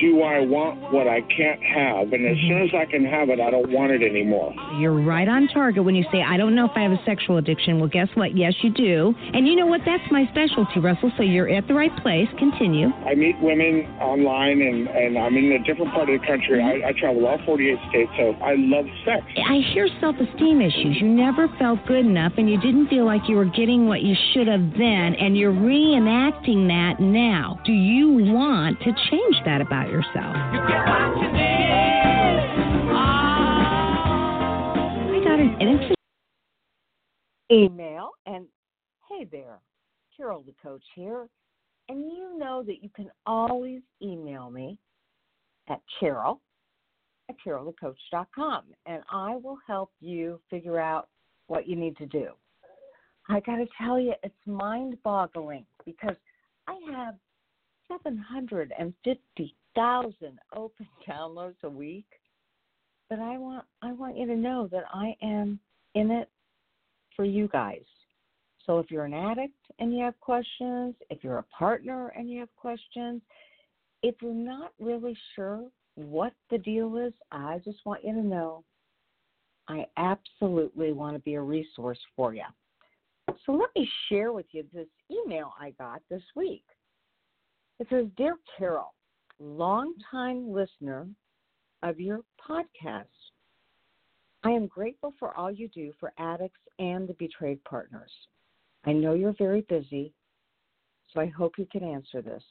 do I want what I can't have? And as mm-hmm. soon as I can have it, I don't want it anymore. You're right on target when you say, I don't know if I have a sexual addiction. Well, guess what? Yes, you do. And you know what? That's my specialty, Russell. So you're at the right place. Continue. I meet women online, and, and I'm in a different part of the country. Mm-hmm. I, I travel all 48 states, so I love sex. I hear self esteem issues. You never felt good enough and you didn't feel like you were getting what you should have then, and you're reenacting that now. Do you want to change that about yourself? Oh. I got an, an interesting email and hey there carol the coach here. And you know that you can always email me at carol at carolthecoach.com and i will help you figure out what you need to do. I got to tell you it's mind boggling because i have 750,000 open downloads a week but i want i want you to know that i am in it for you guys. So if you're an addict and you have questions, if you're a partner and you have questions, if you're not really sure what the deal is, I just want you to know I absolutely want to be a resource for you. So let me share with you this email I got this week. It says, Dear Carol, longtime listener of your podcast. I am grateful for all you do for addicts and the betrayed partners. I know you're very busy, so I hope you can answer this.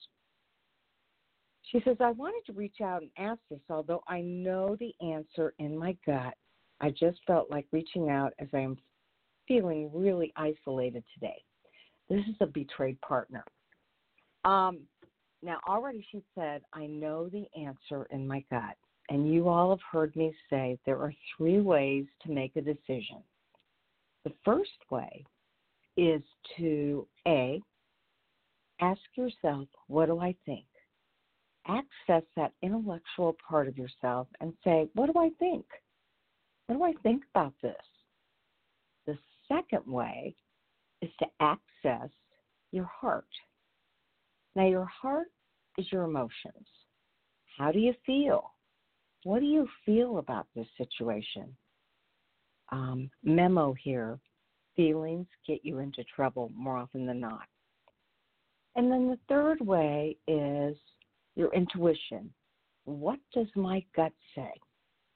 She says, I wanted to reach out and ask this, although I know the answer in my gut. I just felt like reaching out as I am feeling really isolated today. This is a betrayed partner. Um, now, already she said, I know the answer in my gut. And you all have heard me say there are three ways to make a decision. The first way is to A, ask yourself, what do I think? Access that intellectual part of yourself and say, what do I think? What do I think about this? The second way is to access your heart. Now, your heart is your emotions. How do you feel? What do you feel about this situation? Um, memo here feelings get you into trouble more often than not. And then the third way is your intuition. What does my gut say?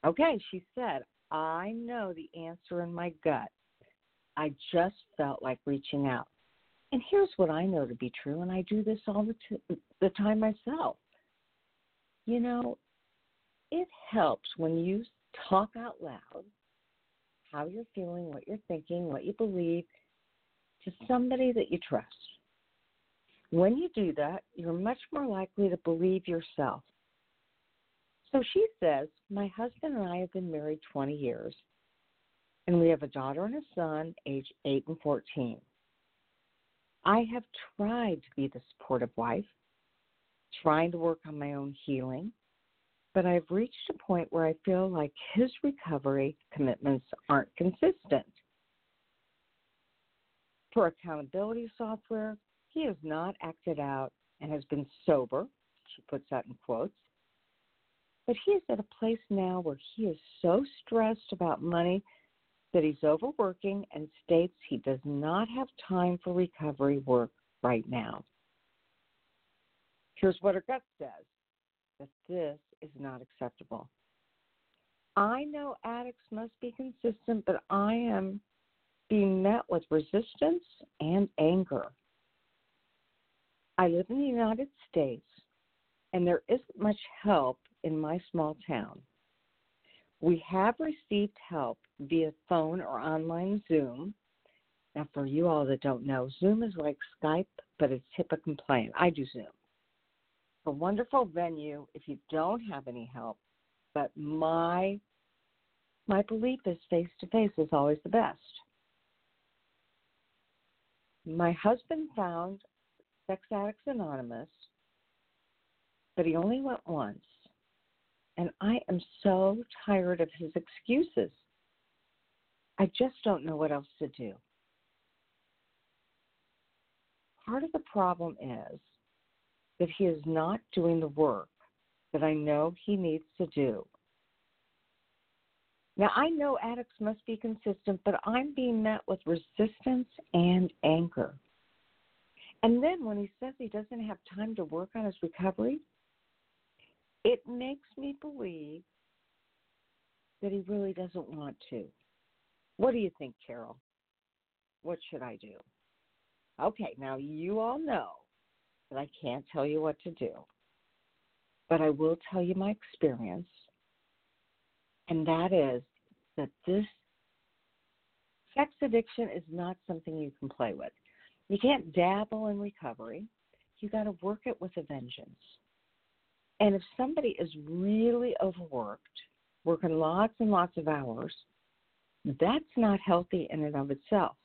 Okay, she said, I know the answer in my gut. I just felt like reaching out. And here's what I know to be true, and I do this all the, t- the time myself. You know, it helps when you talk out loud how you're feeling, what you're thinking, what you believe to somebody that you trust. When you do that, you're much more likely to believe yourself. So she says, My husband and I have been married 20 years, and we have a daughter and a son, age 8 and 14. I have tried to be the supportive wife, trying to work on my own healing, but I've reached a point where I feel like his recovery commitments aren't consistent. For accountability software, He has not acted out and has been sober. She puts that in quotes. But he is at a place now where he is so stressed about money that he's overworking and states he does not have time for recovery work right now. Here's what her gut says that this is not acceptable. I know addicts must be consistent, but I am being met with resistance and anger. I live in the United States, and there isn't much help in my small town. We have received help via phone or online Zoom. Now, for you all that don't know, Zoom is like Skype, but it's HIPAA compliant. I do Zoom. A wonderful venue if you don't have any help, but my my belief is face to face is always the best. My husband found Sex Addicts Anonymous, but he only went once. And I am so tired of his excuses. I just don't know what else to do. Part of the problem is that he is not doing the work that I know he needs to do. Now, I know addicts must be consistent, but I'm being met with resistance and anger. And then when he says he doesn't have time to work on his recovery, it makes me believe that he really doesn't want to. What do you think, Carol? What should I do? Okay, now you all know that I can't tell you what to do, but I will tell you my experience, and that is that this sex addiction is not something you can play with. You can't dabble in recovery. You got to work it with a vengeance. And if somebody is really overworked, working lots and lots of hours, that's not healthy in and of itself.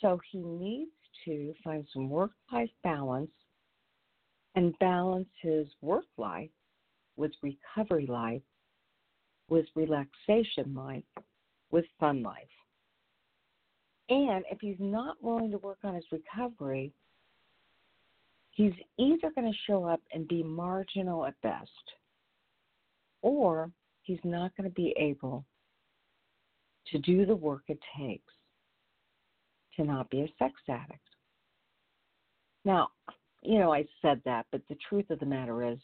So he needs to find some work life balance and balance his work life with recovery life, with relaxation life, with fun life. And if he's not willing to work on his recovery, he's either going to show up and be marginal at best, or he's not going to be able to do the work it takes to not be a sex addict. Now, you know, I said that, but the truth of the matter is,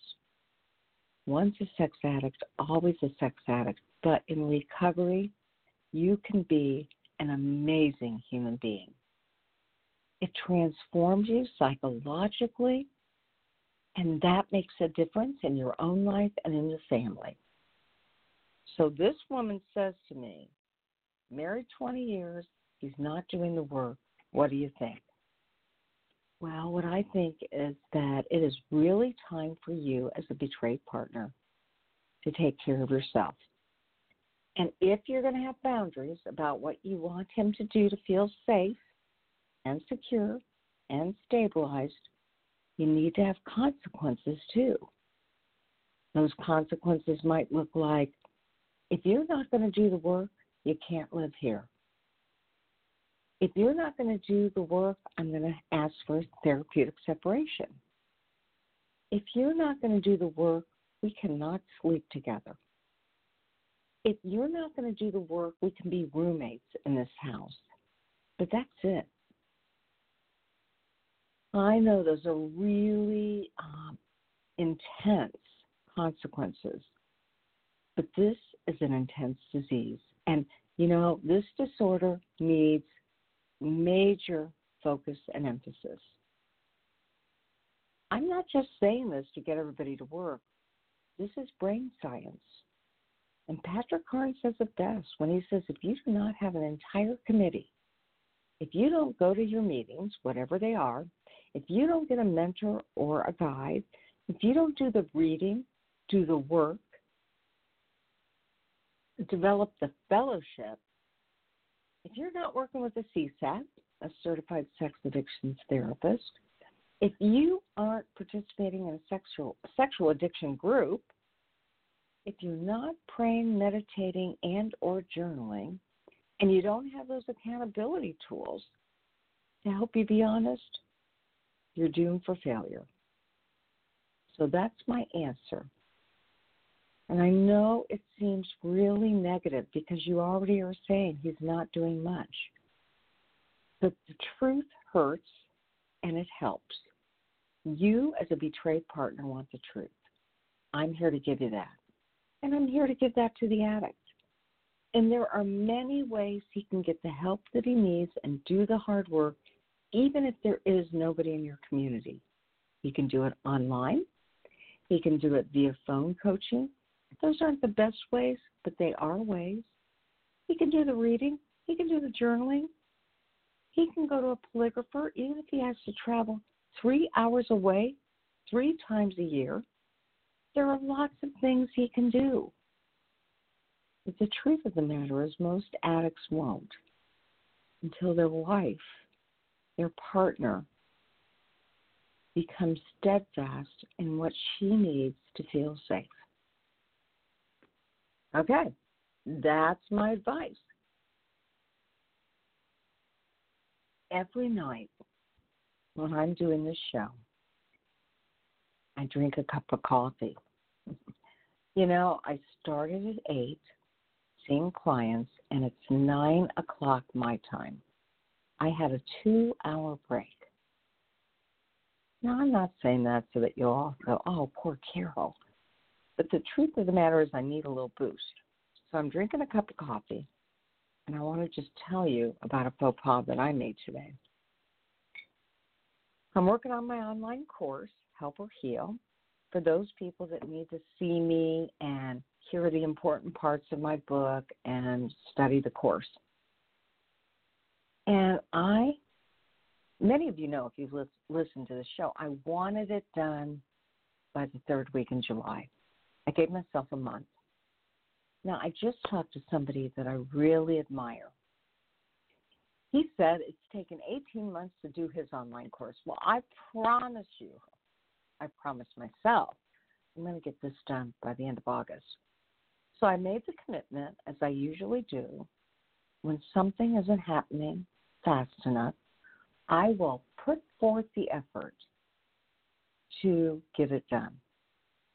once a sex addict, always a sex addict. But in recovery, you can be an amazing human being. It transforms you psychologically, and that makes a difference in your own life and in the family. So this woman says to me, married 20 years, he's not doing the work. What do you think? Well, what I think is that it is really time for you as a betrayed partner to take care of yourself. And if you're going to have boundaries about what you want him to do to feel safe, and secure and stabilized, you need to have consequences too. Those consequences might look like if you're not going to do the work, you can't live here. If you're not going to do the work, I'm going to ask for therapeutic separation. If you're not going to do the work, we cannot sleep together. If you're not going to do the work, we can be roommates in this house. But that's it. I know those are really um, intense consequences, but this is an intense disease. And, you know, this disorder needs major focus and emphasis. I'm not just saying this to get everybody to work. This is brain science. And Patrick Carnes says it best when he says if you do not have an entire committee, if you don't go to your meetings, whatever they are, if you don't get a mentor or a guide, if you don't do the reading, do the work, develop the fellowship, if you're not working with a CSAT, a certified sex addictions therapist, if you aren't participating in a sexual sexual addiction group, if you're not praying, meditating, and or journaling, and you don't have those accountability tools to help you be honest, you're doomed for failure. So that's my answer. And I know it seems really negative because you already are saying he's not doing much. But the truth hurts and it helps. You, as a betrayed partner, want the truth. I'm here to give you that. And I'm here to give that to the addict. And there are many ways he can get the help that he needs and do the hard work, even if there is nobody in your community. He can do it online, he can do it via phone coaching. Those aren't the best ways, but they are ways. He can do the reading, he can do the journaling, he can go to a polygrapher, even if he has to travel three hours away three times a year. There are lots of things he can do. But the truth of the matter is, most addicts won't until their wife, their partner, becomes steadfast in what she needs to feel safe. Okay, that's my advice. Every night when I'm doing this show, I drink a cup of coffee. You know, I started at 8 seeing clients, and it's 9 o'clock my time. I had a two hour break. Now, I'm not saying that so that you'll all go, oh, poor Carol. But the truth of the matter is, I need a little boost. So I'm drinking a cup of coffee, and I want to just tell you about a faux pas that I made today. I'm working on my online course, Help or Heal, for those people that need to see me and hear the important parts of my book and study the course. And I, many of you know if you've listened to the show, I wanted it done by the third week in July. I gave myself a month. Now, I just talked to somebody that I really admire. He said it's taken 18 months to do his online course. Well, I promise you, I promise myself, I'm going to get this done by the end of August. So I made the commitment, as I usually do, when something isn't happening fast enough, I will put forth the effort to get it done.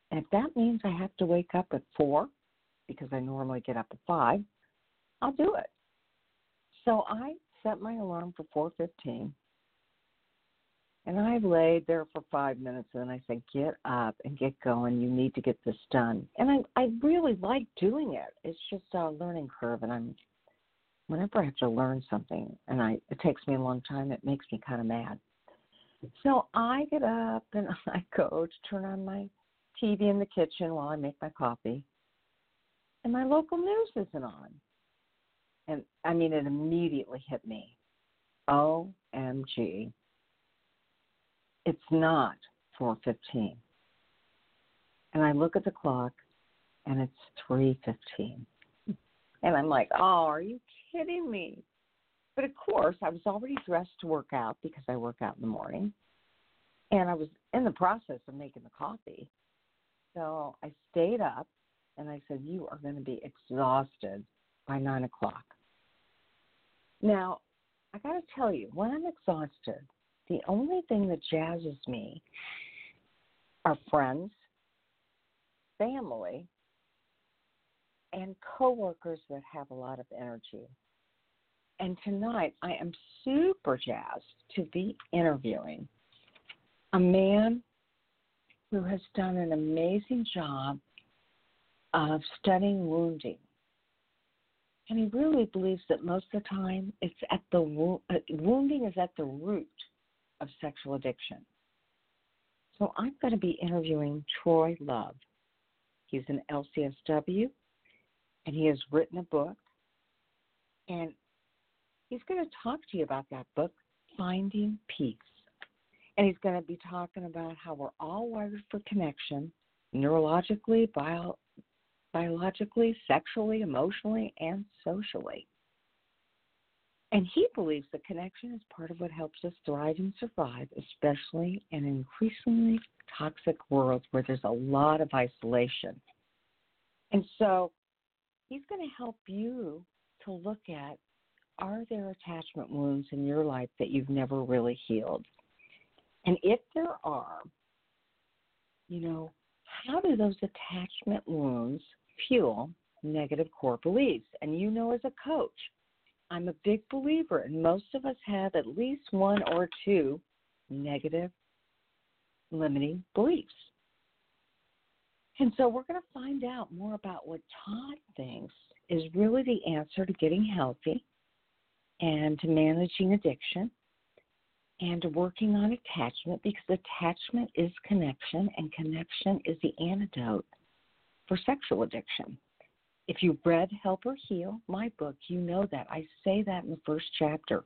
And if that means I have to wake up at four, because I normally get up at five, I'll do it. So I set my alarm for four fifteen and I laid there for five minutes and then I said, Get up and get going. You need to get this done. And I, I really like doing it. It's just a learning curve and I'm whenever I have to learn something and I it takes me a long time, it makes me kinda mad. So I get up and I go to turn on my TV in the kitchen while I make my coffee. And my local news isn't on. And I mean it immediately hit me. OMG it's not 4:15. And I look at the clock and it's 3:15. And I'm like, "Oh, are you kidding me?" But of course, I was already dressed to work out because I work out in the morning. And I was in the process of making the coffee. So I stayed up and I said, You are going to be exhausted by nine o'clock. Now, I got to tell you, when I'm exhausted, the only thing that jazzes me are friends, family, and coworkers that have a lot of energy. And tonight I am super jazzed to be interviewing a man who has done an amazing job of studying wounding. And he really believes that most of the time it's at the uh, wounding is at the root of sexual addiction. So I'm going to be interviewing Troy Love. He's an LCSW and he has written a book. And he's going to talk to you about that book, Finding Peace. And he's going to be talking about how we're all wired for connection, neurologically, bio, biologically, sexually, emotionally, and socially. And he believes that connection is part of what helps us thrive and survive, especially in an increasingly toxic world where there's a lot of isolation. And so he's going to help you to look at are there attachment wounds in your life that you've never really healed? And if there are, you know, how do those attachment wounds fuel negative core beliefs? And you know, as a coach, I'm a big believer, and most of us have at least one or two negative limiting beliefs. And so we're going to find out more about what Todd thinks is really the answer to getting healthy and to managing addiction and working on attachment because attachment is connection and connection is the antidote for sexual addiction. If you've read Help or Heal, my book, you know that. I say that in the first chapter.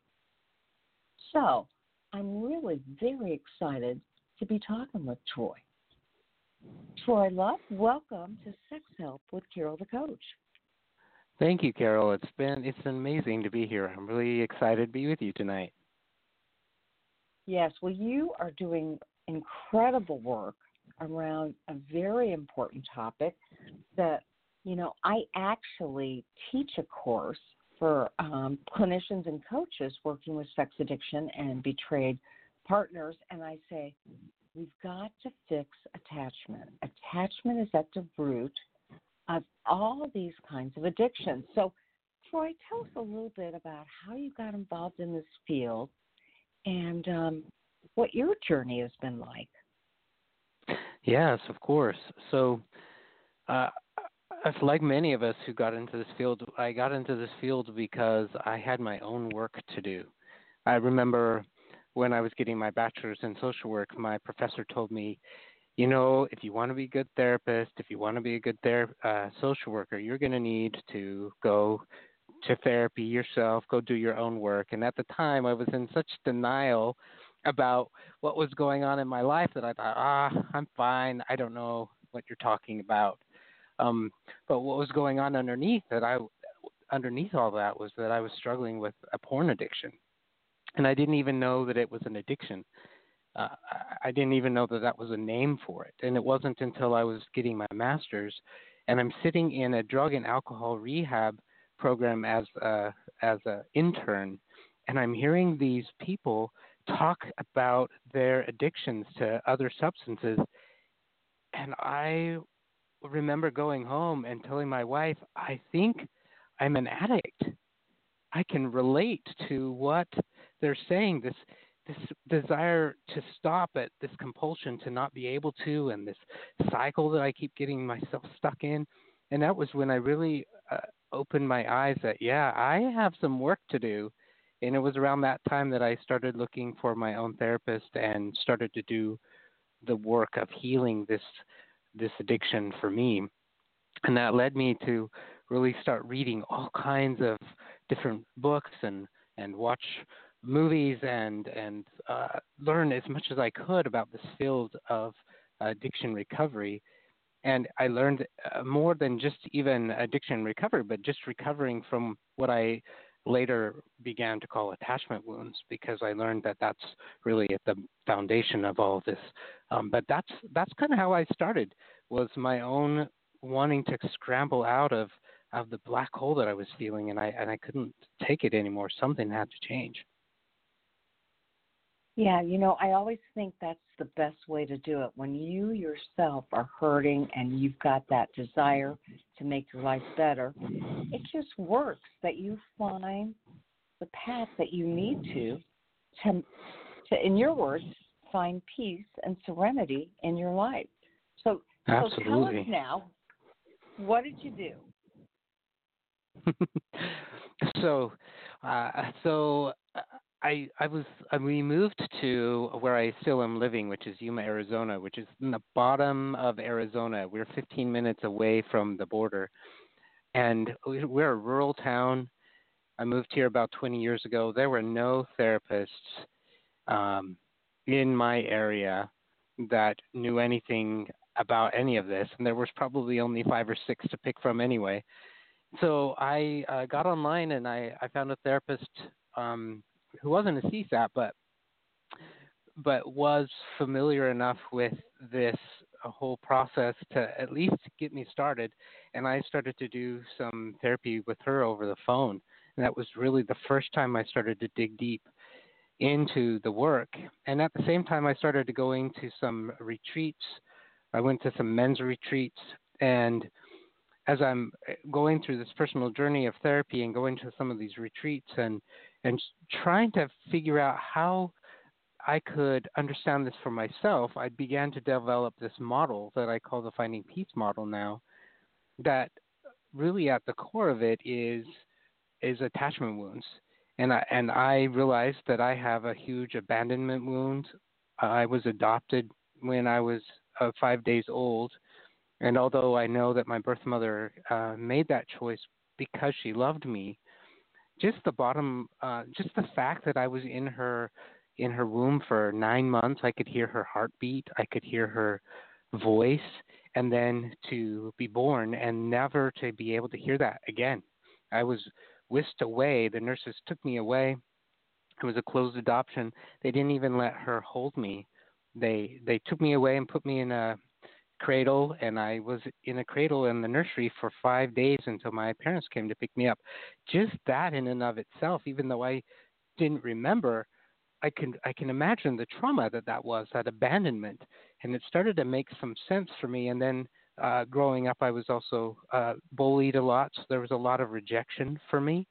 So I'm really very excited to be talking with Troy. Troy Love, welcome to Sex Help with Carol the Coach. Thank you, Carol. It's been it's amazing to be here. I'm really excited to be with you tonight. Yes, well, you are doing incredible work around a very important topic that you know I actually teach a course for um, clinicians and coaches working with sex addiction and betrayed partners, and I say we've got to fix attachment. Attachment is at the root of all these kinds of addictions. So, Troy, tell us a little bit about how you got involved in this field and um, what your journey has been like. Yes, of course. So, uh, like many of us who got into this field, I got into this field because I had my own work to do. I remember when I was getting my bachelor's in social work, my professor told me, you know, if you want to be a good therapist, if you want to be a good ther- uh, social worker, you're going to need to go to therapy yourself, go do your own work. And at the time, I was in such denial about what was going on in my life that I thought, ah, I'm fine. I don't know what you're talking about. Um, but what was going on underneath that I, underneath all that was that I was struggling with a porn addiction, and I didn't even know that it was an addiction. Uh, I didn't even know that that was a name for it, and it wasn't until I was getting my master's, and I'm sitting in a drug and alcohol rehab program as a, as an intern, and I'm hearing these people talk about their addictions to other substances. And I remember going home and telling my wife, I think I'm an addict. I can relate to what they're saying. This this desire to stop it, this compulsion to not be able to, and this cycle that I keep getting myself stuck in. And that was when I really uh, opened my eyes that yeah, I have some work to do and it was around that time that I started looking for my own therapist and started to do the work of healing this this addiction for me. And that led me to really start reading all kinds of different books and and watch movies and and uh, learn as much as I could about this field of addiction recovery. And I learned uh, more than just even addiction recovery, but just recovering from what I later began to call attachment wounds because I learned that that's really at the foundation of all of this. Um, but that's that's kind of how I started was my own wanting to scramble out of of the black hole that I was feeling, and I and I couldn't take it anymore. Something had to change. Yeah, you know, I always think that's the best way to do it. When you yourself are hurting and you've got that desire to make your life better, it just works that you find the path that you need to to to in your words find peace and serenity in your life. So, Absolutely. so tell us now, what did you do? so, uh, so uh, I I was we moved to where I still am living, which is Yuma, Arizona, which is in the bottom of Arizona. We're 15 minutes away from the border, and we're a rural town. I moved here about 20 years ago. There were no therapists um, in my area that knew anything about any of this, and there was probably only five or six to pick from anyway. So I uh, got online and I, I found a therapist um, who wasn't a CSAT, but but was familiar enough with this whole process to at least get me started. And I started to do some therapy with her over the phone. And that was really the first time I started to dig deep. into the work. And at the same time, I started to going to some retreats. I went to some men's retreats. And as I'm going through this personal journey of therapy and going to some of these retreats and, and trying to figure out how I could understand this for myself, I began to develop this model that I call the Finding Peace model now. That really at the core of it is is attachment wounds and I and I realized that I have a huge abandonment wound. I was adopted when I was uh, five days old, and although I know that my birth mother uh, made that choice because she loved me, just the bottom, uh, just the fact that I was in her in her womb for nine months, I could hear her heartbeat, I could hear her voice, and then to be born and never to be able to hear that again. I was whisked away. The nurses took me away. It was a closed adoption. They didn't even let her hold me. They they took me away and put me in a cradle and I was in a cradle in the nursery for 5 days until my parents came to pick me up. Just that in and of itself even though I didn't remember I can I can imagine the trauma that that was that abandonment and it started to make some sense for me and then uh, growing up, I was also uh, bullied a lot, so there was a lot of rejection for me.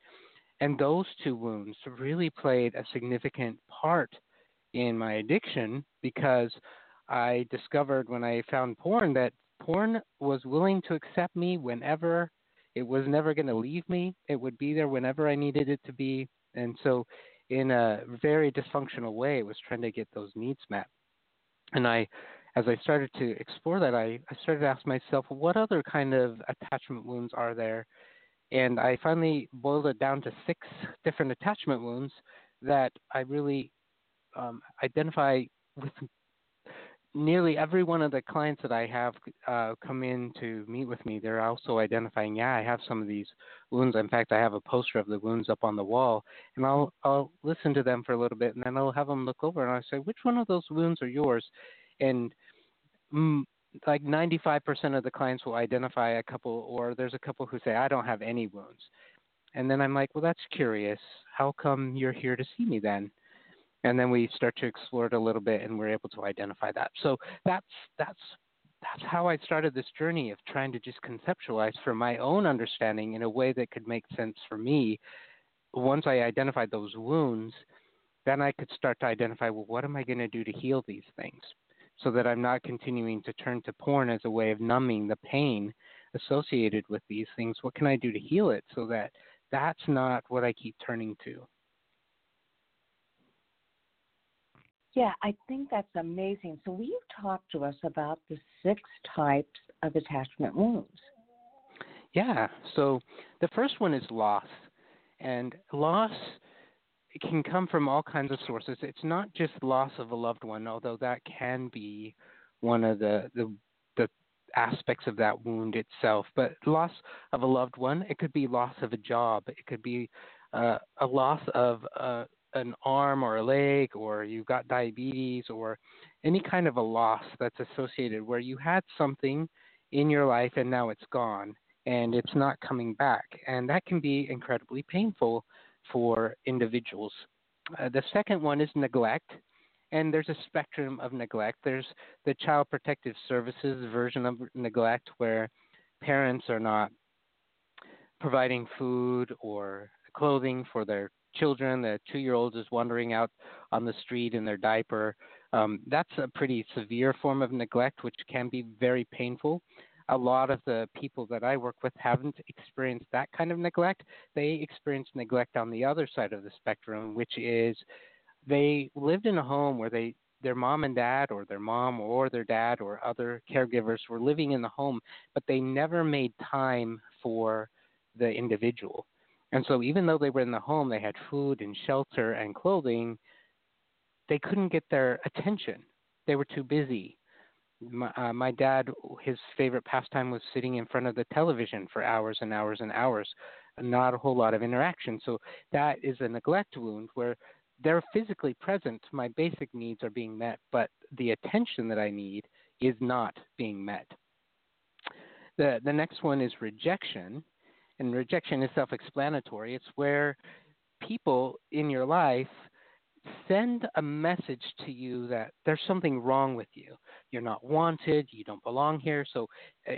And those two wounds really played a significant part in my addiction because I discovered when I found porn that porn was willing to accept me whenever it was never going to leave me. It would be there whenever I needed it to be. And so, in a very dysfunctional way, it was trying to get those needs met. And I as I started to explore that, I, I started to ask myself, what other kind of attachment wounds are there? And I finally boiled it down to six different attachment wounds that I really um, identify with nearly every one of the clients that I have uh, come in to meet with me, they're also identifying, yeah, I have some of these wounds. In fact, I have a poster of the wounds up on the wall, and I'll I'll listen to them for a little bit, and then I'll have them look over, and I say, which one of those wounds are yours? And mm, like 95% of the clients will identify a couple, or there's a couple who say, I don't have any wounds. And then I'm like, well, that's curious. How come you're here to see me then? And then we start to explore it a little bit, and we're able to identify that. So that's that's that's how I started this journey of trying to just conceptualize for my own understanding in a way that could make sense for me. Once I identified those wounds, then I could start to identify, well, what am I going to do to heal these things? so that I'm not continuing to turn to porn as a way of numbing the pain associated with these things. What can I do to heal it so that that's not what I keep turning to? Yeah, I think that's amazing. So, will you talk to us about the six types of attachment wounds? Yeah. So, the first one is loss. And loss can come from all kinds of sources. It's not just loss of a loved one, although that can be one of the the, the aspects of that wound itself. But loss of a loved one, it could be loss of a job, it could be uh, a loss of uh, an arm or a leg, or you've got diabetes, or any kind of a loss that's associated where you had something in your life and now it's gone and it's not coming back, and that can be incredibly painful for individuals. Uh, the second one is neglect, and there's a spectrum of neglect. There's the Child Protective Services version of neglect where parents are not providing food or clothing for their children. The two year old is wandering out on the street in their diaper. Um, that's a pretty severe form of neglect, which can be very painful a lot of the people that I work with haven't experienced that kind of neglect. They experience neglect on the other side of the spectrum, which is they lived in a home where they their mom and dad or their mom or their dad or other caregivers were living in the home, but they never made time for the individual. And so even though they were in the home, they had food and shelter and clothing, they couldn't get their attention. They were too busy my, uh, my dad, his favorite pastime was sitting in front of the television for hours and hours and hours, not a whole lot of interaction. So that is a neglect wound where they're physically present. My basic needs are being met, but the attention that I need is not being met. The, the next one is rejection, and rejection is self explanatory. It's where people in your life send a message to you that there's something wrong with you. You're not wanted, you don't belong here. So,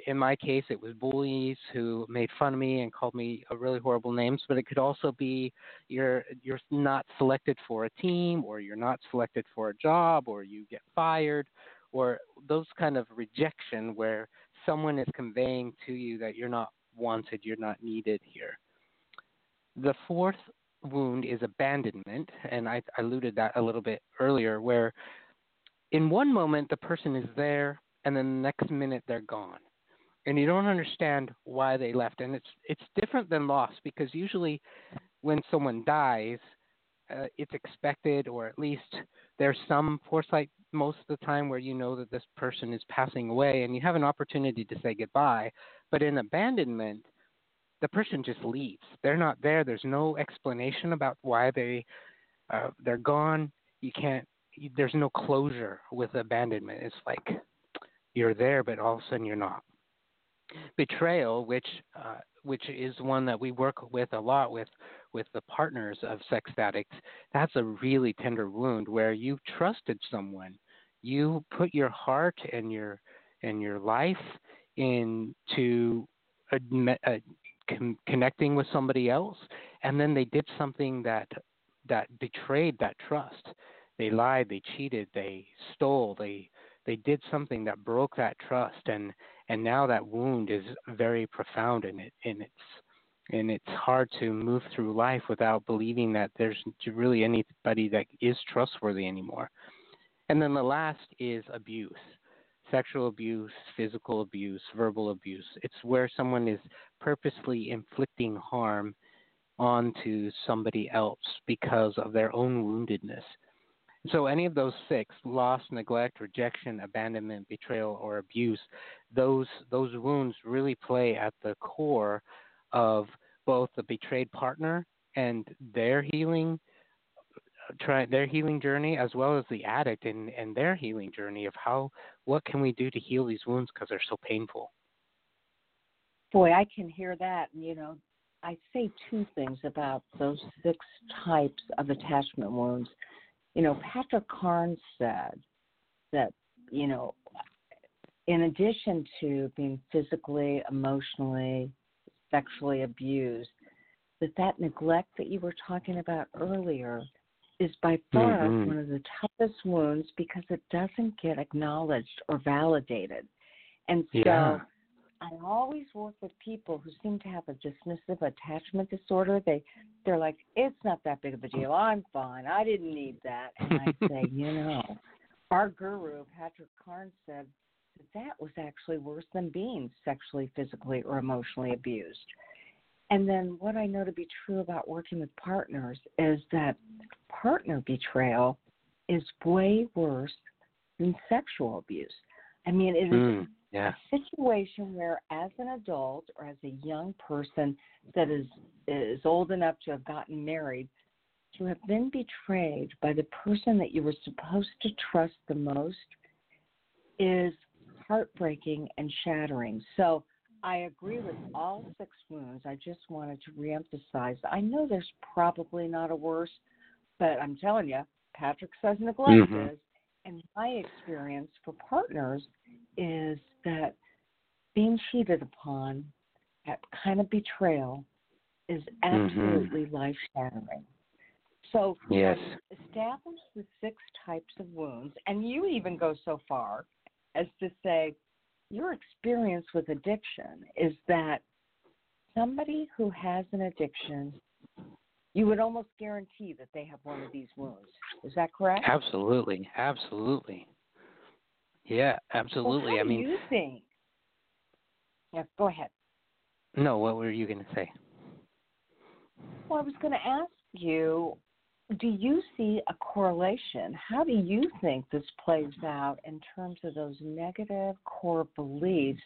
in my case, it was bullies who made fun of me and called me really horrible names, but it could also be you're you're not selected for a team or you're not selected for a job or you get fired or those kind of rejection where someone is conveying to you that you're not wanted, you're not needed here. The fourth wound is abandonment, and I alluded that a little bit earlier, where in one moment the person is there, and then the next minute they're gone, and you don't understand why they left. And it's it's different than loss because usually when someone dies, uh, it's expected, or at least there's some foresight most of the time where you know that this person is passing away, and you have an opportunity to say goodbye. But in abandonment, the person just leaves. They're not there. There's no explanation about why they uh, they're gone. You can't. There's no closure with abandonment. It's like you're there, but all of a sudden you're not. Betrayal, which uh, which is one that we work with a lot with with the partners of sex addicts, that's a really tender wound where you trusted someone, you put your heart and your and your life into a, a, con- connecting with somebody else, and then they did something that that betrayed that trust. They lied, they cheated, they stole, they they did something that broke that trust, and and now that wound is very profound, and it and it's and it's hard to move through life without believing that there's really anybody that is trustworthy anymore. And then the last is abuse sexual abuse, physical abuse, verbal abuse. It's where someone is purposely inflicting harm onto somebody else because of their own woundedness. So, any of those six loss, neglect, rejection, abandonment, betrayal, or abuse those, those wounds really play at the core of both the betrayed partner and their healing try their healing journey as well as the addict and and their healing journey of how what can we do to heal these wounds because they're so painful? Boy i can hear that you know i say two things about those six types of attachment wounds you know patrick carnes said that you know in addition to being physically emotionally sexually abused that that neglect that you were talking about earlier is by far mm-hmm. one of the toughest wounds because it doesn't get acknowledged or validated. And so yeah. I always work with people who seem to have a dismissive attachment disorder. They they're like, It's not that big of a deal. I'm fine. I didn't need that and I say, you know, our guru, Patrick Carnes said that that was actually worse than being sexually, physically, or emotionally abused. And then what I know to be true about working with partners is that partner betrayal is way worse than sexual abuse. I mean, it is mm, yeah. a situation where, as an adult or as a young person that is is old enough to have gotten married, to have been betrayed by the person that you were supposed to trust the most is heartbreaking and shattering. So I agree with all six wounds. I just wanted to reemphasize. I know there's probably not a worse, but I'm telling you, Patrick says neglect mm-hmm. is. And my experience for partners is that being cheated upon, that kind of betrayal, is mm-hmm. absolutely mm-hmm. life shattering. So yes. establish the six types of wounds, and you even go so far as to say your experience with addiction is that somebody who has an addiction, you would almost guarantee that they have one of these wounds. Is that correct? Absolutely, absolutely. Yeah, absolutely. Well, I mean, you think? Yeah, go ahead. No, what were you going to say? Well, I was going to ask you do you see a correlation? How do you think this plays out in terms of those negative core beliefs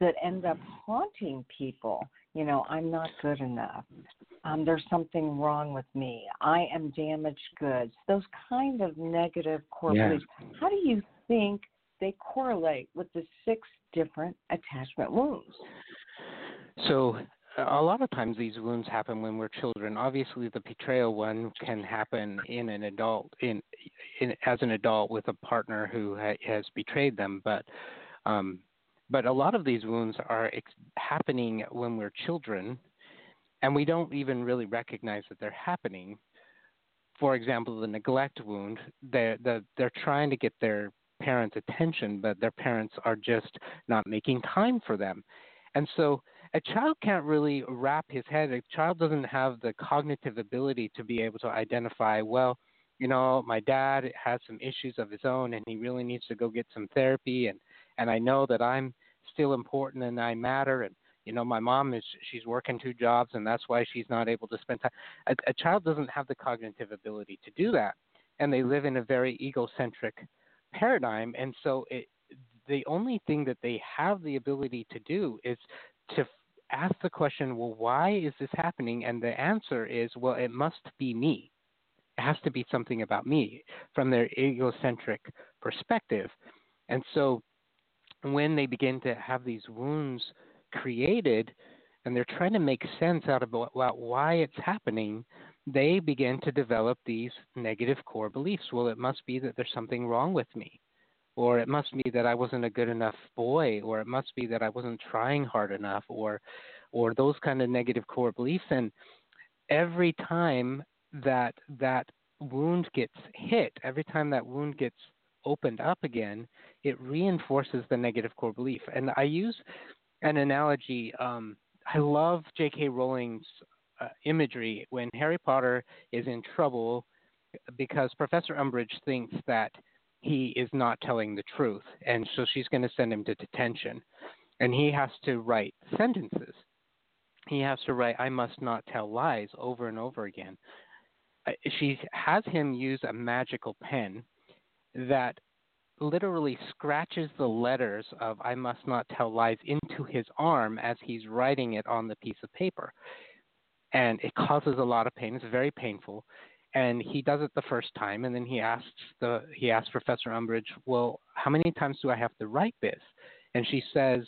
that end up haunting people? You know, I'm not good enough. Um, there's something wrong with me. I am damaged goods. Those kind of negative core yeah. beliefs. How do you think they correlate with the six different attachment wounds? So a lot of times these wounds happen when we're children. Obviously, the betrayal one can happen in an adult, in, in as an adult with a partner who ha- has betrayed them. But um, but a lot of these wounds are ex- happening when we're children, and we don't even really recognize that they're happening. For example, the neglect wound, they're, they're, they're trying to get their parents' attention, but their parents are just not making time for them. And so a child can't really wrap his head. A child doesn't have the cognitive ability to be able to identify, well, you know, my dad has some issues of his own and he really needs to go get some therapy and and I know that I'm still important and I matter and you know my mom is she's working two jobs and that's why she's not able to spend time a, a child doesn't have the cognitive ability to do that and they live in a very egocentric paradigm and so it the only thing that they have the ability to do is to ask the question, well, why is this happening? And the answer is, well, it must be me. It has to be something about me from their egocentric perspective. And so when they begin to have these wounds created and they're trying to make sense out of why it's happening, they begin to develop these negative core beliefs. Well, it must be that there's something wrong with me or it must be that I wasn't a good enough boy, or it must be that I wasn't trying hard enough, or or those kind of negative core beliefs. And every time that that wound gets hit, every time that wound gets opened up again, it reinforces the negative core belief. And I use an analogy. Um, I love J.K. Rowling's uh, imagery when Harry Potter is in trouble because Professor Umbridge thinks that he is not telling the truth. And so she's going to send him to detention. And he has to write sentences. He has to write, I must not tell lies over and over again. Uh, she has him use a magical pen that literally scratches the letters of I must not tell lies into his arm as he's writing it on the piece of paper. And it causes a lot of pain. It's very painful. And he does it the first time and then he asks the he asks professor umbridge well how many times do i have to write this? And she says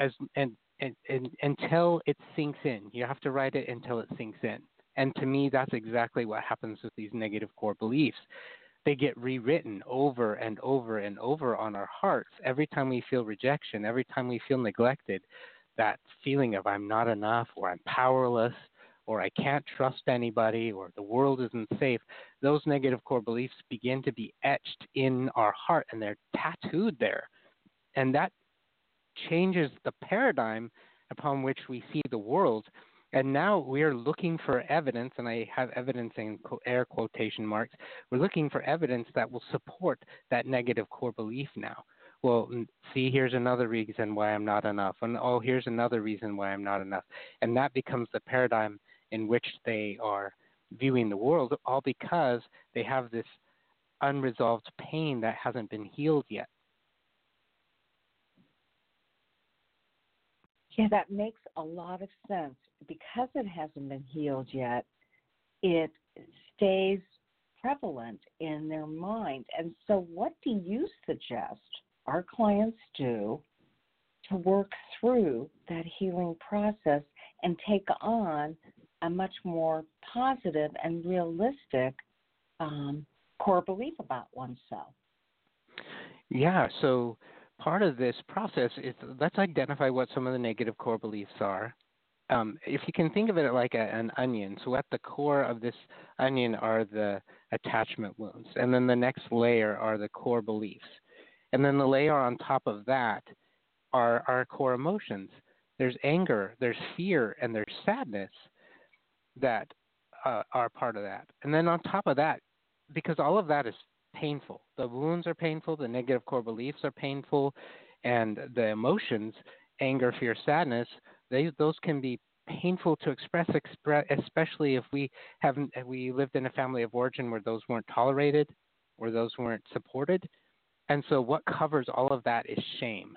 as and, and, and until it sinks in. You have to write it until it sinks in. And to me that's exactly what happens with these negative core beliefs. They get rewritten over and over and over on our hearts. Every time we feel rejection every time we feel neglected that feeling of i'm not enough or i'm powerless or I can't trust anybody, or the world isn't safe, those negative core beliefs begin to be etched in our heart and they're tattooed there. And that changes the paradigm upon which we see the world. And now we're looking for evidence, and I have evidence in air quotation marks. We're looking for evidence that will support that negative core belief now. Well, see, here's another reason why I'm not enough. And oh, here's another reason why I'm not enough. And that becomes the paradigm in which they are viewing the world, all because they have this unresolved pain that hasn't been healed yet. Yeah, that makes a lot of sense. Because it hasn't been healed yet, it stays prevalent in their mind. And so, what do you suggest our clients do to work through that healing process and take on a much more positive and realistic um, core belief about oneself. Yeah, so part of this process is let's identify what some of the negative core beliefs are. Um, if you can think of it like a, an onion, so at the core of this onion are the attachment wounds, and then the next layer are the core beliefs, and then the layer on top of that are our core emotions. There's anger, there's fear, and there's sadness that uh, are part of that. And then on top of that, because all of that is painful, the wounds are painful, the negative core beliefs are painful, and the emotions, anger, fear, sadness, they, those can be painful to express, especially if we haven't we lived in a family of origin where those weren't tolerated, where those weren't supported. And so, what covers all of that is shame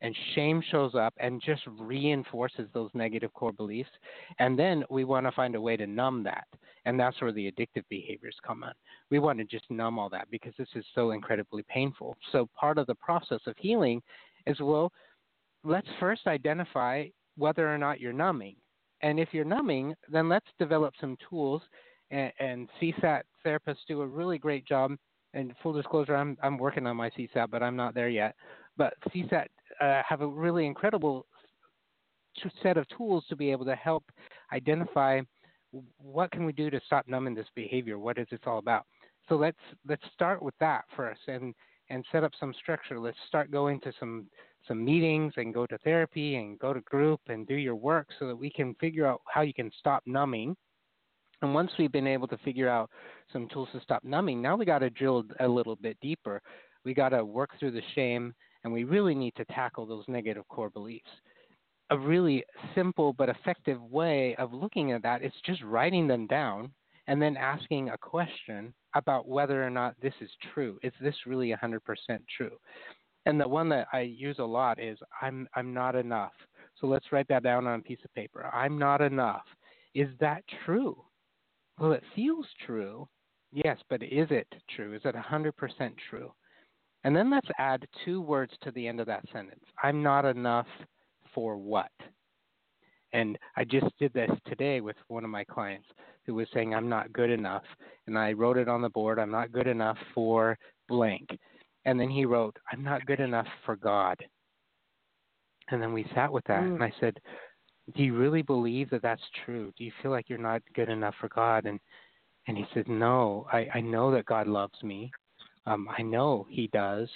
and shame shows up and just reinforces those negative core beliefs. And then we want to find a way to numb that. And that's where the addictive behaviors come in. We want to just numb all that because this is so incredibly painful. So part of the process of healing is well, let's first identify whether or not you're numbing. And if you're numbing, then let's develop some tools. And, and CSAT therapists do a really great job. And full disclosure, I'm I'm working on my CSAT, but I'm not there yet. But CSAT uh, have a really incredible set of tools to be able to help identify what can we do to stop numbing this behavior. What is this all about? So let's let's start with that first, and and set up some structure. Let's start going to some some meetings and go to therapy and go to group and do your work so that we can figure out how you can stop numbing. And once we've been able to figure out some tools to stop numbing, now we got to drill a little bit deeper. We got to work through the shame and we really need to tackle those negative core beliefs. A really simple but effective way of looking at that is just writing them down and then asking a question about whether or not this is true. Is this really 100% true? And the one that I use a lot is I'm I'm not enough. So let's write that down on a piece of paper. I'm not enough. Is that true? Well, it feels true. Yes, but is it true? Is it 100% true? And then let's add two words to the end of that sentence. I'm not enough for what? And I just did this today with one of my clients who was saying, I'm not good enough. And I wrote it on the board, I'm not good enough for blank. And then he wrote, I'm not good enough for God. And then we sat with that, mm. and I said, Do you really believe that that's true? Do you feel like you're not good enough for God? And and he said, No, I, I know that God loves me. Um, I know He does.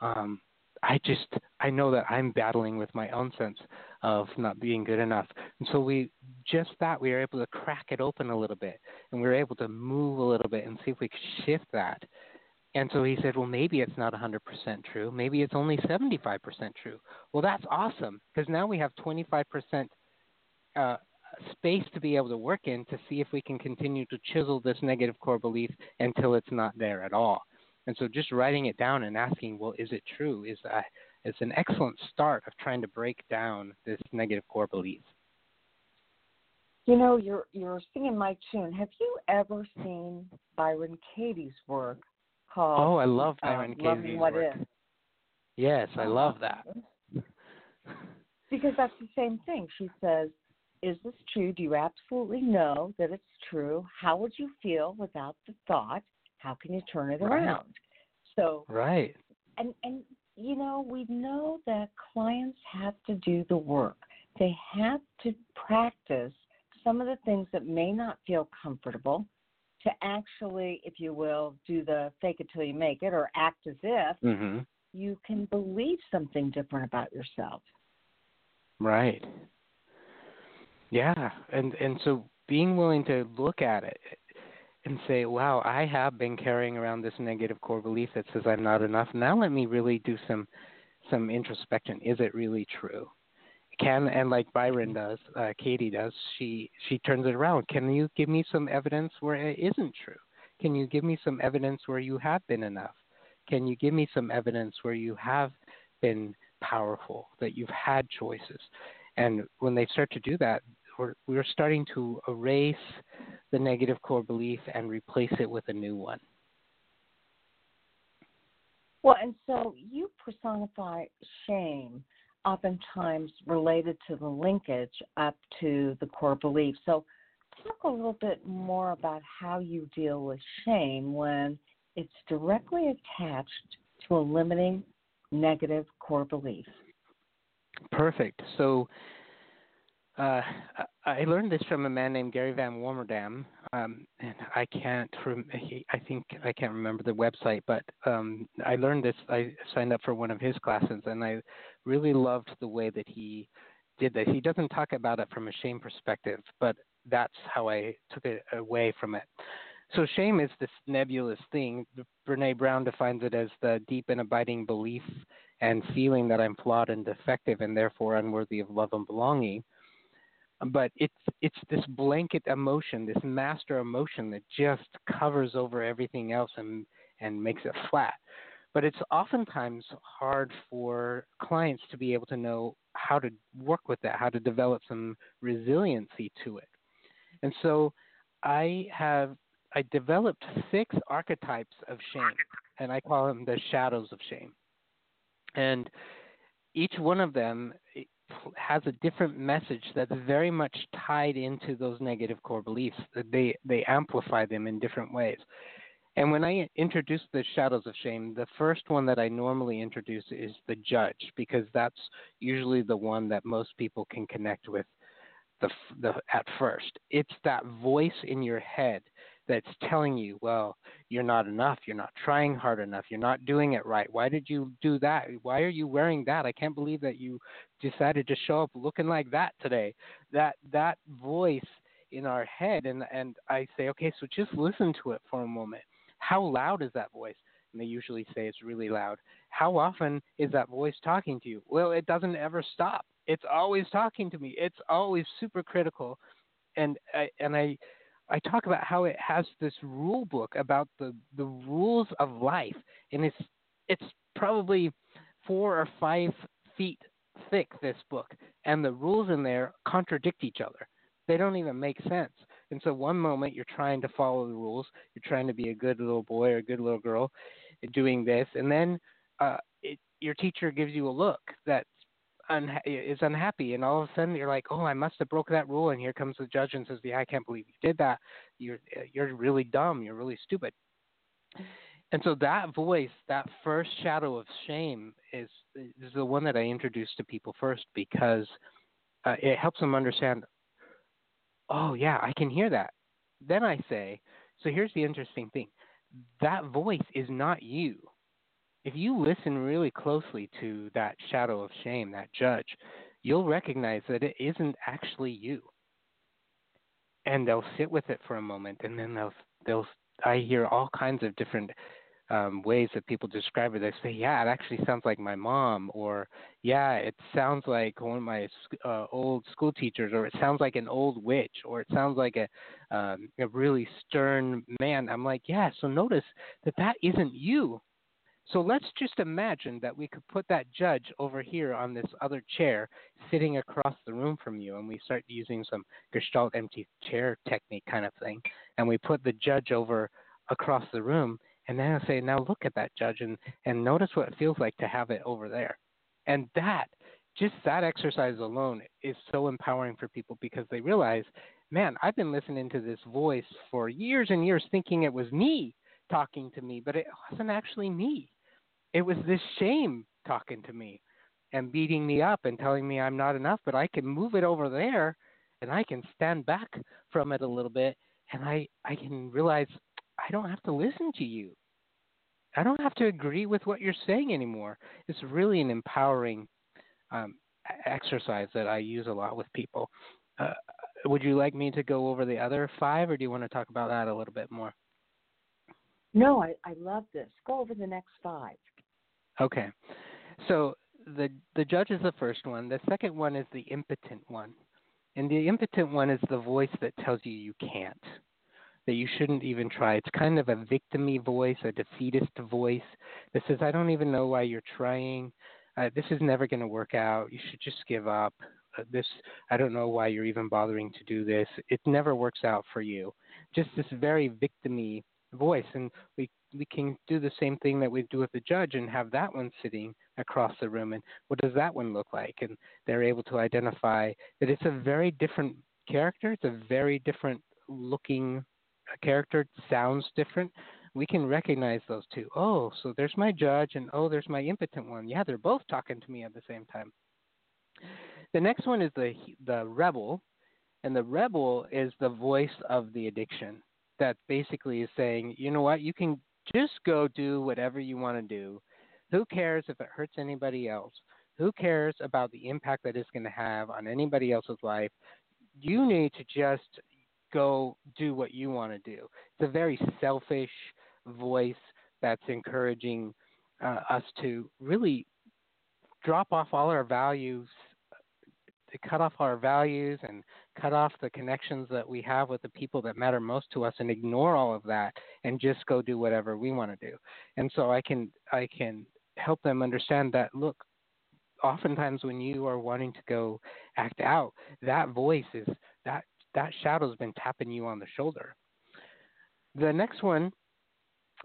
Um, I just I know that I'm battling with my own sense of not being good enough. And so we just that we were able to crack it open a little bit and we were able to move a little bit and see if we could shift that. And so he said, Well maybe it's not 100% true. Maybe it's only 75% true. Well that's awesome because now we have 25% uh, space to be able to work in to see if we can continue to chisel this negative core belief until it's not there at all. And so just writing it down and asking, well, is it true, is a, is an excellent start of trying to break down this negative core belief. You know, you're you're singing my tune. Have you ever seen Byron Katie's work called? Oh, I love uh, Byron uh, Katie's what work. Is. Yes, I love that. because that's the same thing. She says, "Is this true? Do you absolutely know that it's true? How would you feel without the thought? How can you turn it right. around? So right, and and you know we know that clients have to do the work. They have to practice some of the things that may not feel comfortable to actually, if you will, do the fake it till you make it or act as if mm-hmm. you can believe something different about yourself. Right. Yeah, and and so being willing to look at it and say, wow, I have been carrying around this negative core belief that says I'm not enough. Now let me really do some some introspection. Is it really true? Can and like Byron does, uh, Katie does, she she turns it around. Can you give me some evidence where it isn't true? Can you give me some evidence where you have been enough? Can you give me some evidence where you have been powerful, that you've had choices? And when they start to do that, we're, we're starting to erase the negative core belief and replace it with a new one. Well, and so you personify shame, oftentimes related to the linkage up to the core belief. So, talk a little bit more about how you deal with shame when it's directly attached to a limiting negative core belief. Perfect. So, uh, I learned this from a man named Gary Van Warmerdam, um, and I can't. Rem- he, I think I can't remember the website, but um, I learned this. I signed up for one of his classes, and I really loved the way that he did this. He doesn't talk about it from a shame perspective, but that's how I took it away from it. So shame is this nebulous thing. Brene Brown defines it as the deep and abiding belief and feeling that I'm flawed and defective, and therefore unworthy of love and belonging but it's it's this blanket emotion, this master emotion that just covers over everything else and and makes it flat. But it's oftentimes hard for clients to be able to know how to work with that, how to develop some resiliency to it. And so I have I developed six archetypes of shame, and I call them the shadows of shame. And each one of them has a different message that's very much tied into those negative core beliefs. They they amplify them in different ways. And when I introduce the shadows of shame, the first one that I normally introduce is the judge because that's usually the one that most people can connect with the, the at first. It's that voice in your head that's telling you, well, you're not enough, you're not trying hard enough, you're not doing it right. Why did you do that? Why are you wearing that? I can't believe that you decided to show up looking like that today. That that voice in our head and and I say, okay, so just listen to it for a moment. How loud is that voice? And they usually say it's really loud. How often is that voice talking to you? Well, it doesn't ever stop. It's always talking to me. It's always super critical. And I, and I I talk about how it has this rule book about the the rules of life, and it's it's probably four or five feet thick. This book, and the rules in there contradict each other. They don't even make sense. And so one moment you're trying to follow the rules, you're trying to be a good little boy or a good little girl, doing this, and then uh, it, your teacher gives you a look that unha- is unhappy, and all of a sudden you're like, oh, I must have broke that rule, and here comes the judge and says, yeah, I can't believe you did that. You're you're really dumb. You're really stupid. And so that voice, that first shadow of shame, is is the one that I introduce to people first because uh, it helps them understand. Oh yeah, I can hear that. Then I say, so here's the interesting thing: that voice is not you if you listen really closely to that shadow of shame, that judge, you'll recognize that it isn't actually you. And they'll sit with it for a moment, and then they'll they'll. I hear all kinds of different um, ways that people describe it. They say, "Yeah, it actually sounds like my mom," or "Yeah, it sounds like one of my uh, old school teachers," or "It sounds like an old witch," or "It sounds like a um, a really stern man." I'm like, "Yeah." So notice that that isn't you. So let's just imagine that we could put that judge over here on this other chair sitting across the room from you, and we start using some Gestalt empty chair technique kind of thing. And we put the judge over across the room, and then I say, now look at that judge and, and notice what it feels like to have it over there. And that, just that exercise alone is so empowering for people because they realize, man, I've been listening to this voice for years and years thinking it was me talking to me, but it wasn't actually me it was this shame talking to me and beating me up and telling me I'm not enough, but I can move it over there and I can stand back from it a little bit and I, I can realize I don't have to listen to you. I don't have to agree with what you're saying anymore. It's really an empowering um, exercise that I use a lot with people. Uh, would you like me to go over the other five, or do you want to talk about that a little bit more? No, I, I love this. Go over the next five. Okay. So the the judge is the first one. The second one is the impotent one. And the impotent one is the voice that tells you you can't, that you shouldn't even try. It's kind of a victimy voice, a defeatist voice that says, I don't even know why you're trying. Uh, this is never going to work out. You should just give up. Uh, this, I don't know why you're even bothering to do this. It never works out for you. Just this very victimy voice. And we we can do the same thing that we do with the judge and have that one sitting across the room and what does that one look like and they're able to identify that it's a very different character it's a very different looking character sounds different we can recognize those two oh so there's my judge and oh there's my impotent one yeah they're both talking to me at the same time the next one is the the rebel and the rebel is the voice of the addiction that basically is saying, you know what, you can just go do whatever you want to do. Who cares if it hurts anybody else? Who cares about the impact that it's going to have on anybody else's life? You need to just go do what you want to do. It's a very selfish voice that's encouraging uh, us to really drop off all our values to cut off our values and cut off the connections that we have with the people that matter most to us and ignore all of that and just go do whatever we want to do. And so I can I can help them understand that look oftentimes when you are wanting to go act out that voice is that shadow's been tapping you on the shoulder. The next one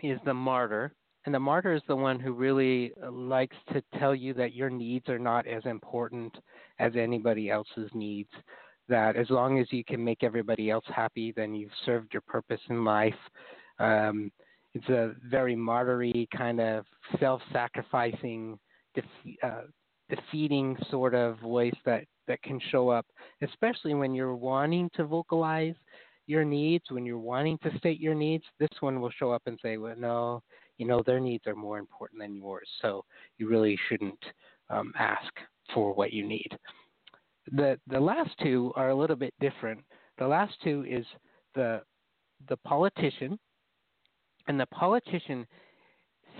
is the martyr And the martyr is the one who really uh, likes to tell you that your needs are not as important as anybody else's needs. That as long as you can make everybody else happy, then you've served your purpose in life. Um, it's a very martyry kind of self-sacrificing, defe- uh, defeating sort of voice that that can show up, especially when you're wanting to vocalize your needs, when you're wanting to state your needs. This one will show up and say, "Well, no, you know, their needs are more important than yours, so you really shouldn't um, ask for what you need." The the last two are a little bit different. The last two is the the politician, and the politician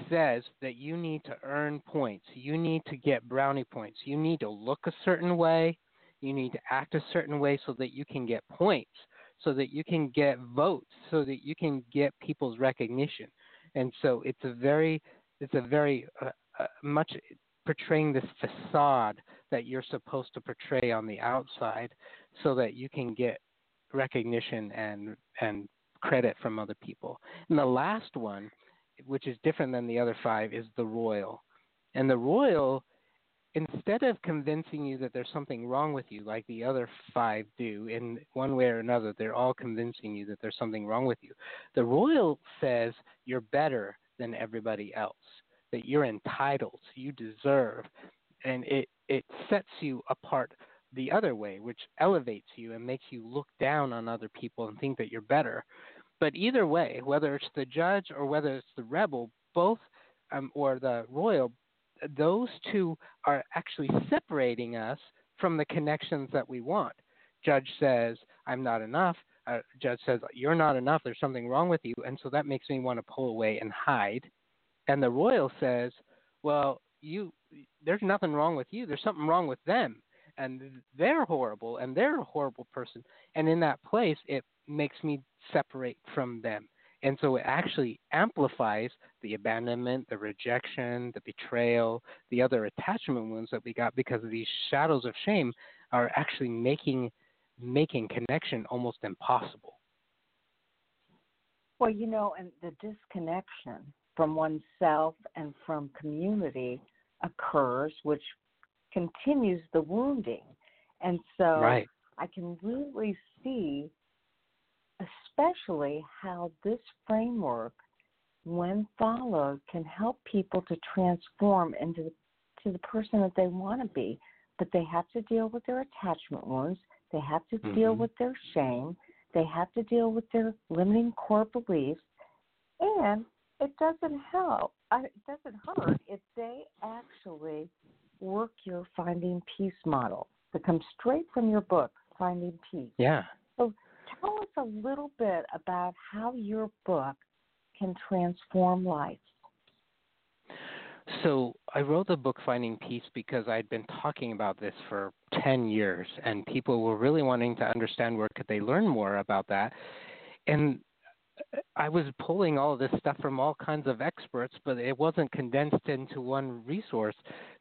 says that you need to earn points. You need to get brownie points. You need to look a certain way. You need to act a certain way so that you can get points, so that you can get votes, so that you can get people's recognition. And so it's a very, it's a very uh, uh, much portraying this facade that you're supposed to portray on the outside, so that you can get recognition and and credit from other people. And the last one which is different than the other five, is the royal. And the royal, instead of convincing you that there's something wrong with you, like the other five do, in one way or another, they're all convincing you that there's something wrong with you. The royal says you're better than everybody else, that you're entitled, you deserve, and it, it sets you apart the other way, which elevates you and makes you look down on other people and think that you're better. But either way, whether it's the judge or whether it's the rebel, both um, or the royal, those two are actually separating us from the connections that we want. Judge says, I'm not enough. Uh, judge says, You're not enough. There's something wrong with you. And so that makes me want to pull away and hide. And the royal says, Well, you, there's nothing wrong with you. There's something wrong with them. And they're horrible and they're a horrible person. And in that place, it makes me separate from them. And so it actually amplifies the abandonment, the rejection, the betrayal, the other attachment wounds that we got because of these shadows of shame are actually making making connection almost impossible. Well, you know, and the disconnection from oneself and from community occurs, which continues the wounding. And so right. I can really see especially how this framework, when followed, can help people to transform into the, to the person that they want to be. But they have to deal with their attachment wounds. They have to mm-hmm. deal with their shame. They have to deal with their limiting core beliefs. And it doesn't help. It doesn't hurt if they actually work your finding peace model that comes straight from your book, Finding Peace. Yeah. So tell us a little bit about how your book can transform life. So, I wrote the book Finding Peace because I'd been talking about this for 10 years, and people were really wanting to understand where could they learn more about that. And I was pulling all this stuff from all kinds of experts, but it wasn't condensed into one resource.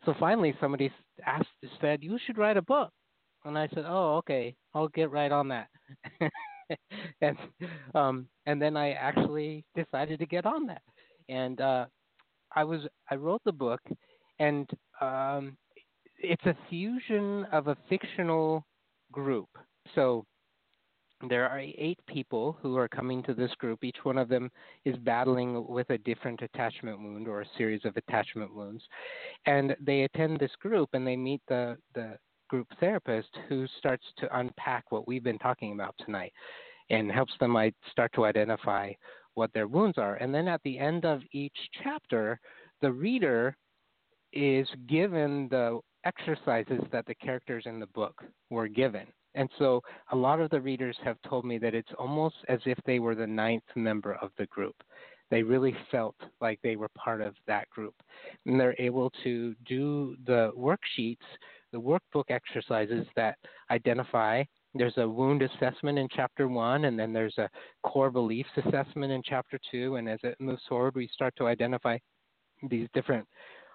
So finally, somebody asked, said, "You should write a book." And I said, "Oh, okay, I'll get right on that." and um, and then I actually decided to get on that. And uh, I was I wrote the book, and um, it's a fusion of a fictional group. So there are eight people who are coming to this group. Each one of them is battling with a different attachment wound or a series of attachment wounds. And they attend this group and they meet the, the group therapist who starts to unpack what we've been talking about tonight and helps them start to identify what their wounds are. And then at the end of each chapter, the reader is given the exercises that the characters in the book were given. And so a lot of the readers have told me that it's almost as if they were the ninth member of the group. They really felt like they were part of that group. And they're able to do the worksheets the workbook exercises that identify there's a wound assessment in chapter one, and then there's a core beliefs assessment in chapter two. And as it moves forward, we start to identify these different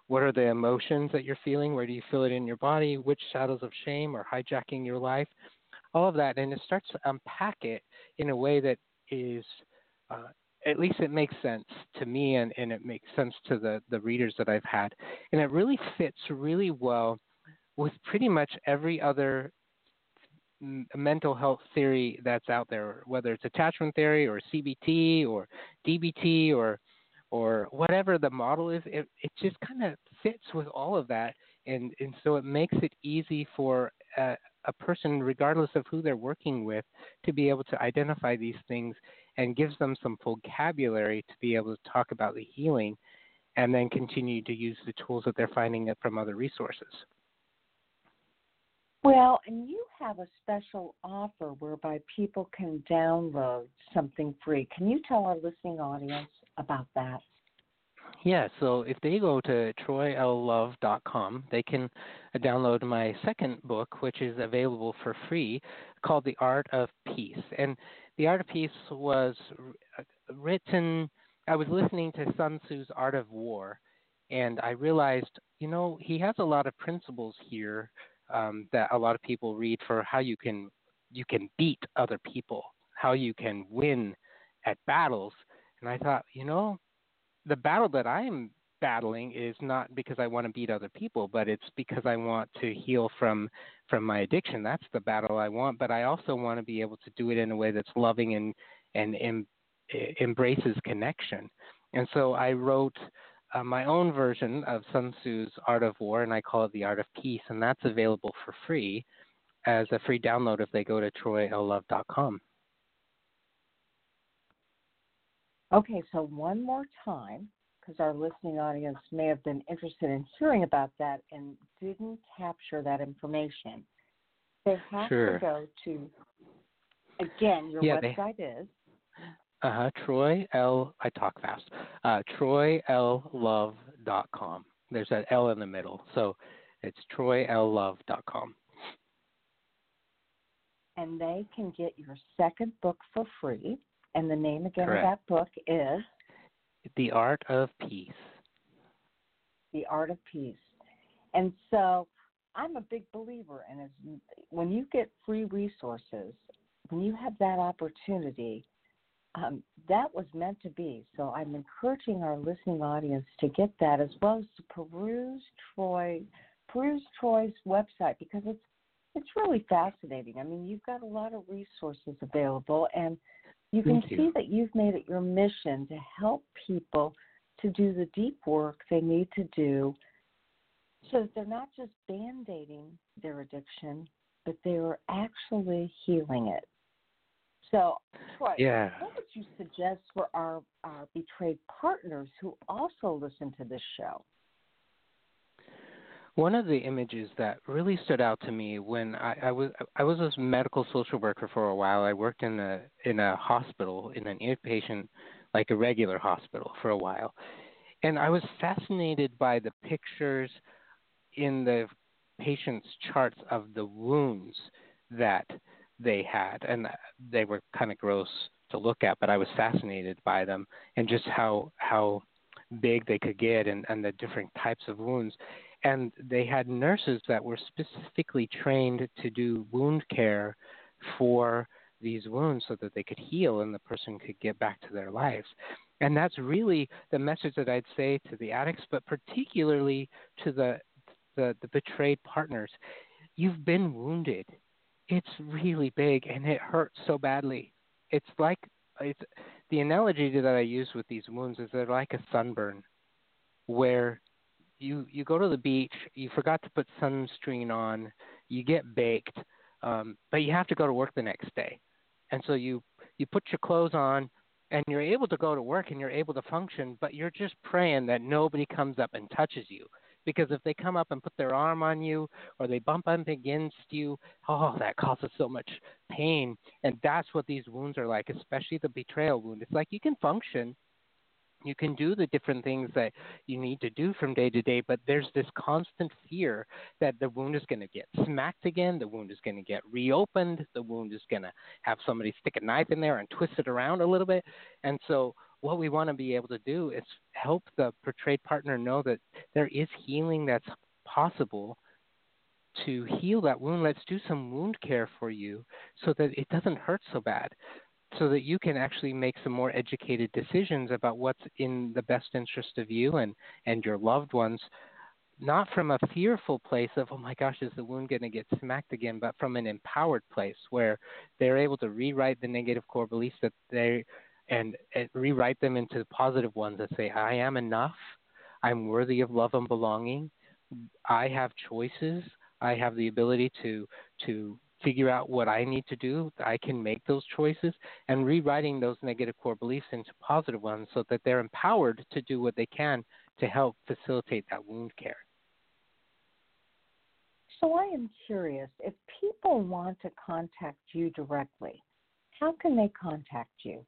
what are the emotions that you're feeling? Where do you feel it in your body? Which shadows of shame are hijacking your life? All of that. And it starts to unpack it in a way that is uh, at least it makes sense to me and, and it makes sense to the, the readers that I've had. And it really fits really well with pretty much every other mental health theory that's out there, whether it's attachment theory or CBT or DBT or or whatever the model is, it, it just kind of fits with all of that. And, and so it makes it easy for a, a person, regardless of who they're working with, to be able to identify these things and gives them some vocabulary to be able to talk about the healing and then continue to use the tools that they're finding from other resources. Well, and you have a special offer whereby people can download something free. Can you tell our listening audience about that? Yeah, so if they go to troyllove.com, they can download my second book, which is available for free, called The Art of Peace. And The Art of Peace was written, I was listening to Sun Tzu's Art of War, and I realized, you know, he has a lot of principles here um, that a lot of people read for how you can you can beat other people, how you can win at battles. And I thought, you know, the battle that I'm battling is not because I want to beat other people, but it's because I want to heal from from my addiction. That's the battle I want, but I also want to be able to do it in a way that's loving and and, and embraces connection. And so I wrote uh, my own version of Sun Tzu's Art of War, and I call it The Art of Peace, and that's available for free as a free download if they go to troylove.com. Okay, so one more time, because our listening audience may have been interested in hearing about that and didn't capture that information. They have sure. to go to, again, your yeah, website they, is uh huh. Troy L. I talk fast. Uh, TroyLLove.com. There's that L in the middle, so it's TroyLLove.com. And they can get your second book for free. And the name again Correct. of that book is The Art of Peace. The Art of Peace. And so I'm a big believer in it. When you get free resources, when you have that opportunity, um, that was meant to be. So I'm encouraging our listening audience to get that as well as to peruse Troy, peruse Troy's website because it's it's really fascinating. I mean, you've got a lot of resources available, and you can Thank you. see that you've made it your mission to help people to do the deep work they need to do so that they're not just band aiding their addiction, but they are actually healing it. So, Troy, Yeah. what would you suggest for our, our betrayed partners who also listen to this show? One of the images that really stood out to me when I, I was I was a medical social worker for a while. I worked in a in a hospital in an inpatient, like a regular hospital for a while, and I was fascinated by the pictures in the patient's charts of the wounds that they had, and they were kind of gross to look at, but I was fascinated by them and just how how big they could get and, and the different types of wounds and they had nurses that were specifically trained to do wound care for these wounds so that they could heal and the person could get back to their lives. And that's really the message that I'd say to the addicts, but particularly to the the, the betrayed partners. You've been wounded. It's really big and it hurts so badly. It's like it's the analogy that I use with these wounds is they're like a sunburn where you you go to the beach, you forgot to put sunscreen on, you get baked, um, but you have to go to work the next day, and so you you put your clothes on, and you're able to go to work and you're able to function, but you're just praying that nobody comes up and touches you. Because if they come up and put their arm on you or they bump up against you, oh, that causes so much pain. And that's what these wounds are like, especially the betrayal wound. It's like you can function, you can do the different things that you need to do from day to day, but there's this constant fear that the wound is going to get smacked again, the wound is going to get reopened, the wound is going to have somebody stick a knife in there and twist it around a little bit. And so, what we want to be able to do is help the betrayed partner know that there is healing that's possible to heal that wound. Let's do some wound care for you so that it doesn't hurt so bad so that you can actually make some more educated decisions about what's in the best interest of you and, and your loved ones, not from a fearful place of, oh my gosh, is the wound going to get smacked again, but from an empowered place where they're able to rewrite the negative core beliefs that they and, and rewrite them into positive ones that say, I am enough, I'm worthy of love and belonging, I have choices, I have the ability to to figure out what I need to do. I can make those choices and rewriting those negative core beliefs into positive ones so that they're empowered to do what they can to help facilitate that wound care. So I am curious if people want to contact you directly, how can they contact you?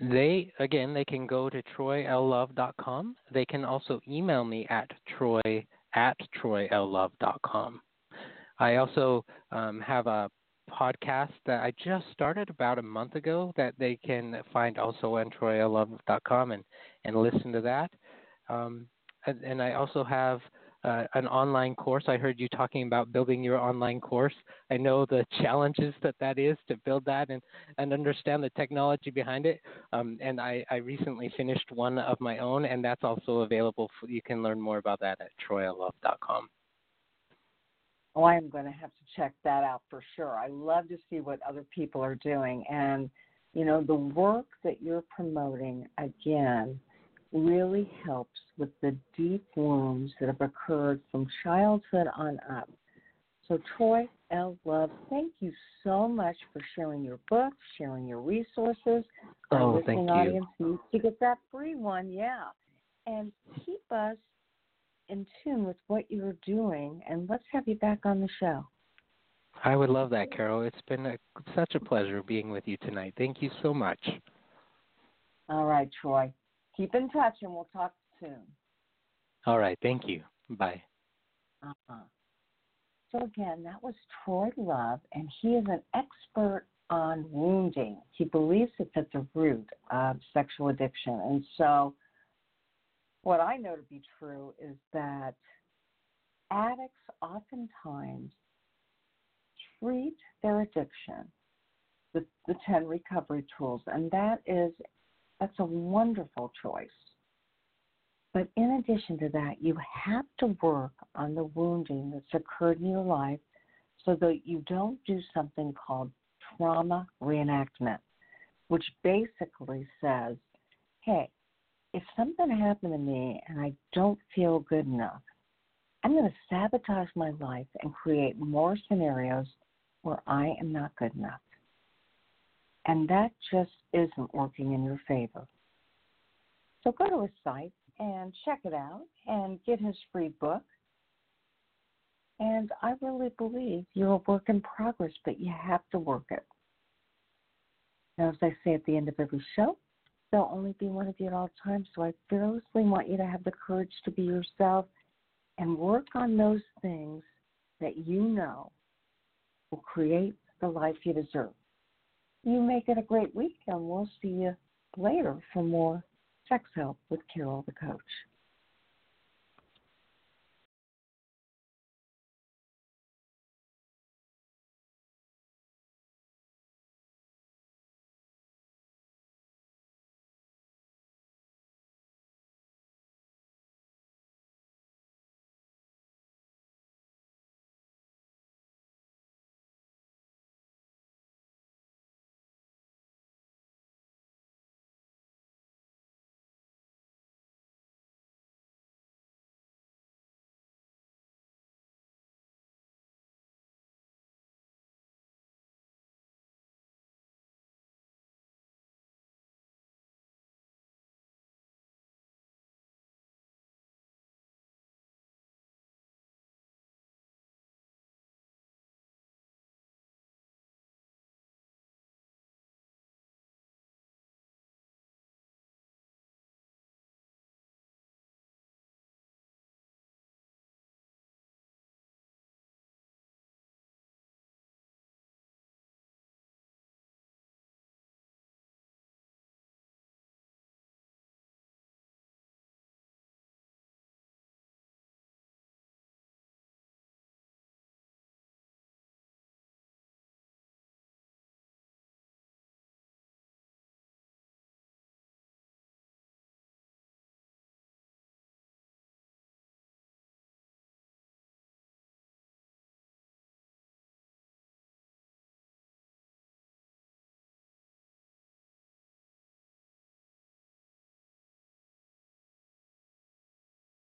They again, they can go to troylove.com. They can also email me at troy at troylove.com. I also um, have a podcast that I just started about a month ago that they can find also on troyalove.com and, and listen to that. Um, and, and I also have uh, an online course. I heard you talking about building your online course. I know the challenges that that is to build that and, and understand the technology behind it. Um, and I, I recently finished one of my own, and that's also available. For, you can learn more about that at troylove.com. Oh, I'm going to have to check that out for sure. I love to see what other people are doing. And, you know, the work that you're promoting, again, really helps with the deep wounds that have occurred from childhood on up. So, Troy L. Love, thank you so much for sharing your book, sharing your resources. Oh, Our thank audience needs to get that free one, yeah. And keep us in tune with what you're doing, and let's have you back on the show. I would love that, Carol. It's been a, such a pleasure being with you tonight. Thank you so much. All right, Troy. Keep in touch, and we'll talk soon. All right. Thank you. Bye. Uh-huh. So, again, that was Troy Love, and he is an expert on wounding. He believes it's at the root of sexual addiction. And so, what I know to be true is that addicts oftentimes treat their addiction with the 10 recovery tools, and that is that's a wonderful choice. But in addition to that, you have to work on the wounding that's occurred in your life so that you don't do something called trauma reenactment, which basically says, hey, if something happened to me and I don't feel good enough, I'm going to sabotage my life and create more scenarios where I am not good enough. And that just isn't working in your favor. So go to his site and check it out and get his free book. And I really believe you're a work in progress, but you have to work it. Now, as I say at the end of every show, there'll only be one of you at all times. So I fearlessly want you to have the courage to be yourself and work on those things that you know will create the life you deserve. You make it a great week, and we'll see you later for more sex help with Carol the Coach.